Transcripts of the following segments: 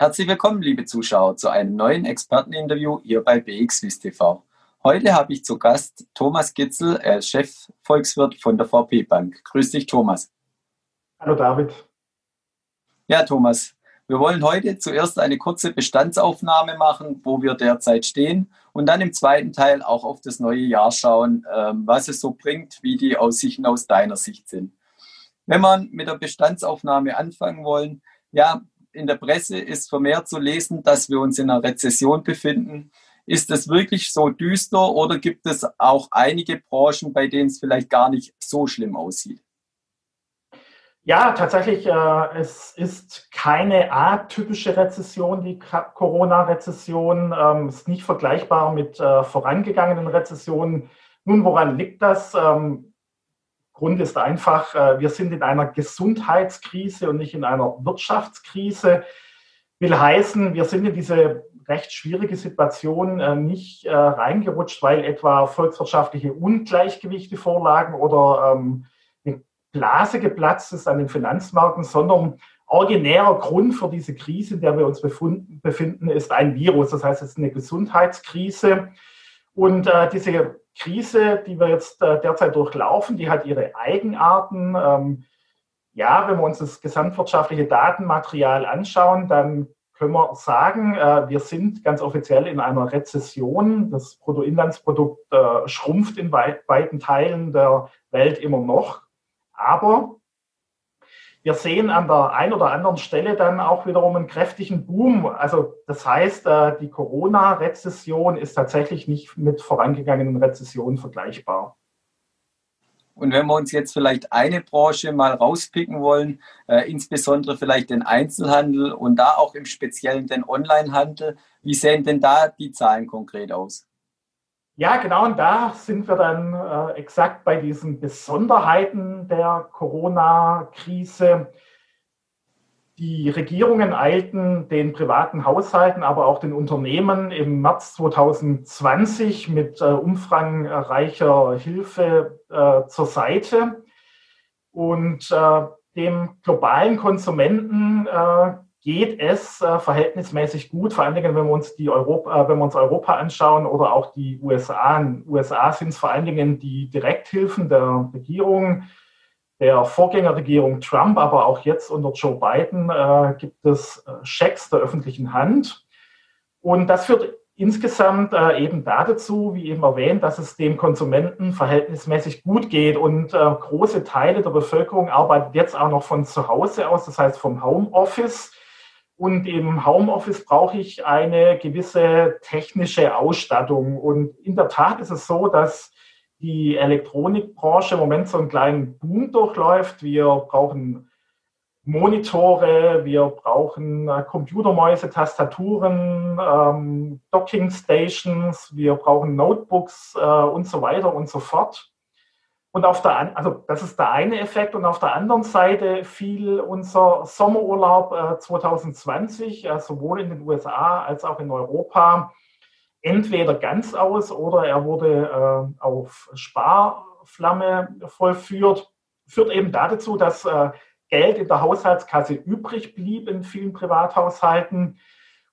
Herzlich willkommen, liebe Zuschauer, zu einem neuen Experteninterview hier bei BXWIS TV. Heute habe ich zu Gast Thomas Gitzel, er ist Chefvolkswirt von der VP Bank. Grüß dich, Thomas. Hallo, David. Ja, Thomas, wir wollen heute zuerst eine kurze Bestandsaufnahme machen, wo wir derzeit stehen und dann im zweiten Teil auch auf das neue Jahr schauen, ähm, was es so bringt, wie die Aussichten aus deiner Sicht sind. Wenn wir mit der Bestandsaufnahme anfangen wollen, ja, in der Presse ist vermehrt zu lesen, dass wir uns in einer Rezession befinden. Ist es wirklich so düster oder gibt es auch einige Branchen, bei denen es vielleicht gar nicht so schlimm aussieht? Ja, tatsächlich, äh, es ist keine atypische Rezession, die Corona-Rezession. Ähm, ist nicht vergleichbar mit äh, vorangegangenen Rezessionen. Nun, woran liegt das? Ähm, Grund ist einfach, äh, wir sind in einer Gesundheitskrise und nicht in einer Wirtschaftskrise. Will heißen, wir sind in diese recht schwierige Situation äh, nicht äh, reingerutscht, weil etwa volkswirtschaftliche Ungleichgewichte vorlagen oder ähm, eine Blase geplatzt ist an den Finanzmärkten, sondern originärer Grund für diese Krise, in der wir uns befinden, ist ein Virus. Das heißt, es ist eine Gesundheitskrise. Und äh, diese Krise, die wir jetzt äh, derzeit durchlaufen, die hat ihre Eigenarten. Ähm, ja, wenn wir uns das gesamtwirtschaftliche Datenmaterial anschauen, dann können wir sagen, äh, wir sind ganz offiziell in einer Rezession. Das Bruttoinlandsprodukt äh, schrumpft in weit, weiten Teilen der Welt immer noch. Aber wir sehen an der einen oder anderen Stelle dann auch wiederum einen kräftigen Boom. Also das heißt, äh, die Corona-Rezession ist tatsächlich nicht mit vorangegangenen Rezessionen vergleichbar. Und wenn wir uns jetzt vielleicht eine Branche mal rauspicken wollen, äh, insbesondere vielleicht den Einzelhandel und da auch im Speziellen den Onlinehandel, wie sehen denn da die Zahlen konkret aus? Ja, genau, und da sind wir dann äh, exakt bei diesen Besonderheiten der Corona-Krise. Die Regierungen eilten den privaten Haushalten, aber auch den Unternehmen im März 2020 mit äh, umfangreicher Hilfe äh, zur Seite. Und äh, dem globalen Konsumenten äh, geht es äh, verhältnismäßig gut, vor allen Dingen, wenn wir uns die Europa, äh, wenn wir uns Europa anschauen oder auch die USA. In den USA sind es vor allen Dingen die Direkthilfen der Regierung, der Vorgängerregierung Trump, aber auch jetzt unter Joe Biden äh, gibt es äh, Schecks der öffentlichen Hand. Und das führt insgesamt äh, eben dazu, wie eben erwähnt, dass es dem Konsumenten verhältnismäßig gut geht. Und große Teile der Bevölkerung arbeiten jetzt auch noch von zu Hause aus, das heißt vom Homeoffice. Und im Homeoffice brauche ich eine gewisse technische Ausstattung. Und in der Tat ist es so, dass die Elektronikbranche im Moment so einen kleinen Boom durchläuft. Wir brauchen Monitore, wir brauchen äh, Computermäuse, Tastaturen, ähm, Docking Stations, wir brauchen Notebooks äh, und so weiter und so fort. Und auf der, also das ist der eine Effekt. Und auf der anderen Seite fiel unser Sommerurlaub äh, 2020 äh, sowohl in den USA als auch in Europa entweder ganz aus oder er wurde äh, auf Sparflamme vollführt. Führt eben dazu, dass äh, Geld in der Haushaltskasse übrig blieb in vielen Privathaushalten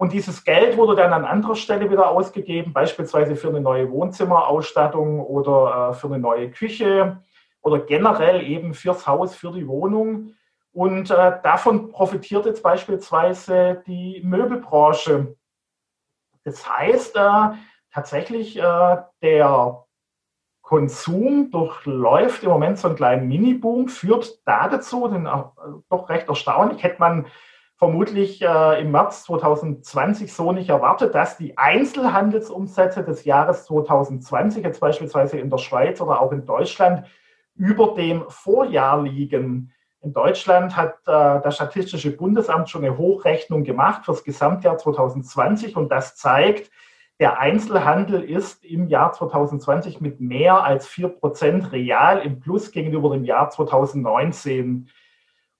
und dieses Geld wurde dann an anderer Stelle wieder ausgegeben, beispielsweise für eine neue Wohnzimmerausstattung oder äh, für eine neue Küche oder generell eben fürs Haus, für die Wohnung. Und äh, davon profitiert jetzt beispielsweise die Möbelbranche. Das heißt äh, tatsächlich, äh, der Konsum durchläuft im Moment so einen kleinen Mini-Boom, führt da dazu, denn äh, doch recht erstaunlich, hätte man vermutlich äh, im März 2020 so nicht erwartet, dass die Einzelhandelsumsätze des Jahres 2020, jetzt beispielsweise in der Schweiz oder auch in Deutschland, über dem Vorjahr liegen. In Deutschland hat äh, das Statistische Bundesamt schon eine Hochrechnung gemacht für das Gesamtjahr 2020 und das zeigt, der Einzelhandel ist im Jahr 2020 mit mehr als 4% real im Plus gegenüber dem Jahr 2019.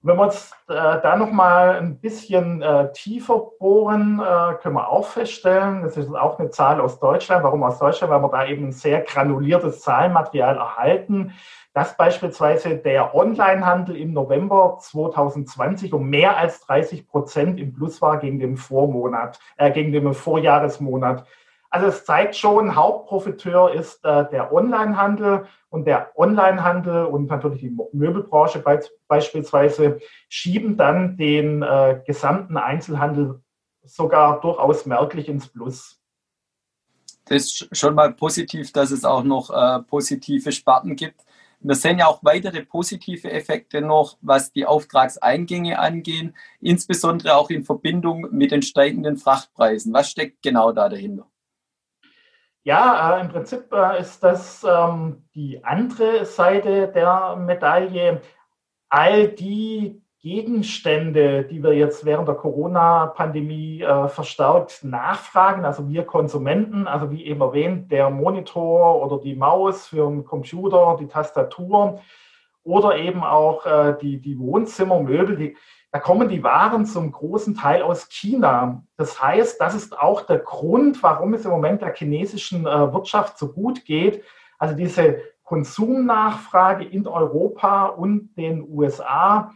Wenn wir uns äh, da nochmal ein bisschen äh, tiefer bohren, äh, können wir auch feststellen, das ist auch eine Zahl aus Deutschland. Warum aus Deutschland? Weil wir da eben ein sehr granuliertes Zahlenmaterial erhalten, dass beispielsweise der Onlinehandel im November 2020 um mehr als 30 Prozent im Plus war gegen den Vormonat, äh, gegen den Vorjahresmonat. Also es zeigt schon, Hauptprofiteur ist äh, der Onlinehandel und der Onlinehandel und natürlich die Möbelbranche be beispielsweise schieben dann den äh, gesamten Einzelhandel sogar durchaus merklich ins Plus. Das ist schon mal positiv, dass es auch noch äh, positive Sparten gibt. Wir sehen ja auch weitere positive Effekte noch, was die Auftragseingänge angehen, insbesondere auch in Verbindung mit den steigenden Frachtpreisen. Was steckt genau da dahinter? Ja, äh, im Prinzip äh, ist das ähm, die andere Seite der Medaille. All die Gegenstände, die wir jetzt während der Corona-Pandemie äh, verstärkt nachfragen, also wir Konsumenten, also wie eben erwähnt, der Monitor oder die Maus für den Computer, die Tastatur oder eben auch äh, die, die Wohnzimmermöbel, die, da kommen die Waren zum großen Teil aus China. Das heißt, das ist auch der Grund, warum es im Moment der chinesischen äh, Wirtschaft so gut geht. Also diese Konsumnachfrage in Europa und den USA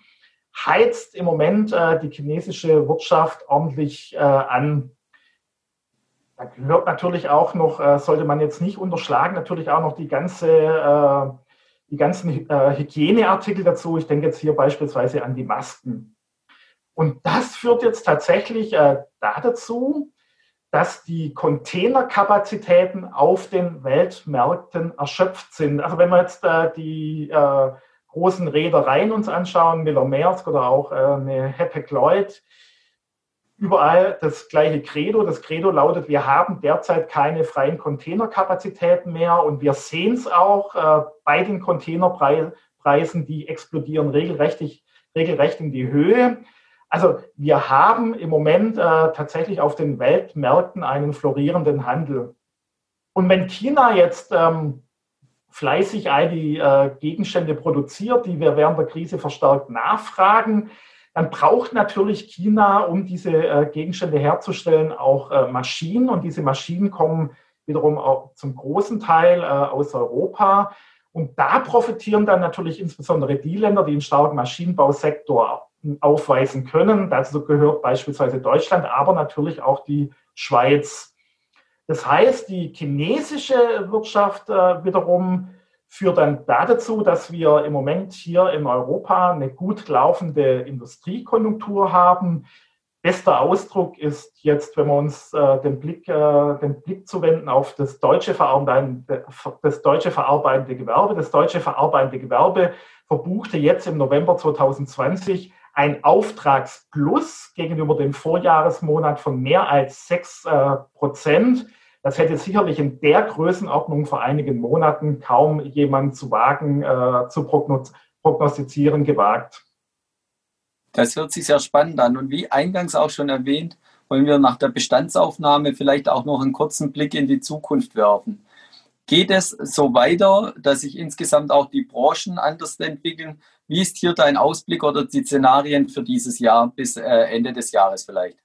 heizt im Moment äh, die chinesische Wirtschaft ordentlich äh, an. Da gehört natürlich auch noch, äh, sollte man jetzt nicht unterschlagen, natürlich auch noch die ganze äh, die ganzen äh, Hygieneartikel dazu. Ich denke jetzt hier beispielsweise an die Masken. Und das führt jetzt tatsächlich äh, dazu, dass die Containerkapazitäten auf den Weltmärkten erschöpft sind. Also wenn wir jetzt äh, die äh, großen Reedereien uns anschauen, Miller-Maersk oder auch äh, eine Hapag-Lloyd, überall das gleiche Credo. Das Credo lautet, wir haben derzeit keine freien Containerkapazitäten mehr und wir sehen es auch äh, bei den Containerpreisen, die explodieren regelrecht, regelrecht in die Höhe. Also wir haben im Moment äh, tatsächlich auf den Weltmärkten einen florierenden Handel. Und wenn China jetzt ähm, fleißig all die äh, Gegenstände produziert, die wir während der Krise verstärkt nachfragen, dann braucht natürlich China, um diese äh, Gegenstände herzustellen, auch äh, Maschinen. Und diese Maschinen kommen wiederum auch zum großen Teil äh, aus Europa. Und da profitieren dann natürlich insbesondere die Länder, die einen starken Maschinenbausektor aufweisen können. Dazu gehört beispielsweise Deutschland, aber natürlich auch die Schweiz. Das heißt, die chinesische Wirtschaft äh, wiederum führt dann dazu, dass wir im Moment hier in Europa eine gut laufende Industriekonjunktur haben. Bester Ausdruck ist jetzt, wenn wir uns äh, den, Blick, äh, den Blick zuwenden auf das deutsche, das deutsche verarbeitende Gewerbe. Das deutsche verarbeitende Gewerbe verbuchte jetzt im November 2020 ein Auftragsplus gegenüber dem Vorjahresmonat von mehr als 6 äh, Prozent. Das hätte sicherlich in der Größenordnung vor einigen Monaten kaum jemand zu wagen, äh, zu prognostizieren gewagt. Das hört sich sehr spannend an. Und wie eingangs auch schon erwähnt, wollen wir nach der Bestandsaufnahme vielleicht auch noch einen kurzen Blick in die Zukunft werfen. Geht es so weiter, dass sich insgesamt auch die Branchen anders entwickeln? Wie ist hier dein Ausblick oder die Szenarien für dieses Jahr bis äh, Ende des Jahres vielleicht?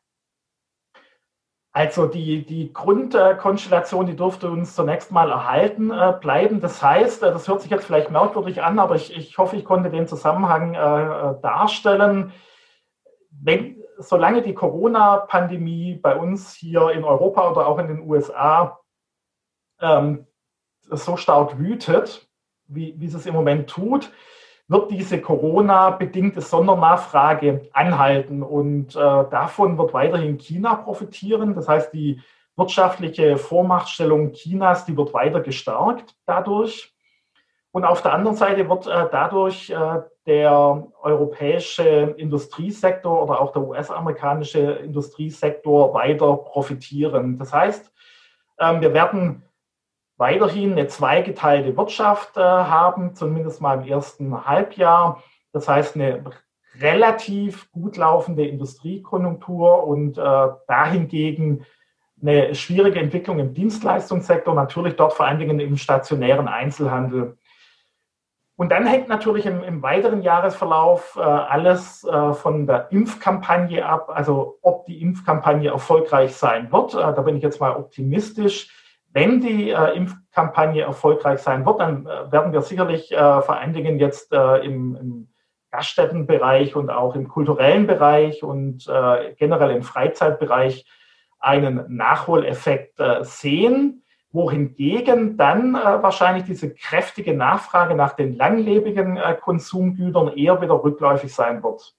Also die, die Grundkonstellation, die durfte uns zunächst mal erhalten äh, bleiben. Das heißt, äh, das hört sich jetzt vielleicht merkwürdig an, aber ich, ich hoffe, ich konnte den Zusammenhang äh, darstellen. Wenn, solange die Corona-Pandemie bei uns hier in Europa oder auch in den USA ähm, so stark wütet, wie, wie es im Moment tut, wird diese Corona-bedingte Sondernachfrage anhalten. Und äh, davon wird weiterhin China profitieren. Das heißt, die wirtschaftliche Vormachtstellung Chinas, die wird weiter gestärkt dadurch. Und auf der anderen Seite wird äh, dadurch äh, der europäische Industriesektor oder auch der US-amerikanische Industriesektor weiter profitieren. Das heißt, ähm, wir werden weiterhin eine zweigeteilte Wirtschaft äh, haben, zumindest mal im ersten Halbjahr. Das heißt, eine relativ gut laufende Industriekonjunktur und äh, dahingegen eine schwierige Entwicklung im Dienstleistungssektor, natürlich dort vor allen Dingen im stationären Einzelhandel. Und dann hängt natürlich im, im weiteren Jahresverlauf äh, alles äh, von der Impfkampagne ab, also ob die Impfkampagne erfolgreich sein wird. Äh, da bin ich jetzt mal optimistisch. Wenn die äh, Impfkampagne erfolgreich sein wird, dann äh, werden wir sicherlich äh, vor allen Dingen jetzt im, im Gaststättenbereich und auch im kulturellen Bereich und generell im Freizeitbereich einen Nachholeffekt sehen wohingegen dann äh, wahrscheinlich diese kräftige Nachfrage nach den langlebigen äh, Konsumgütern eher wieder rückläufig sein wird.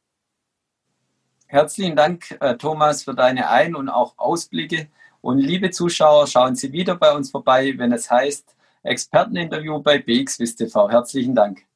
Herzlichen Dank, äh, Thomas, für deine Ein- und auch Ausblicke. Und liebe Zuschauer, schauen Sie wieder bei uns vorbei, wenn es heißt Experteninterview bei BXWIST TV. Herzlichen Dank.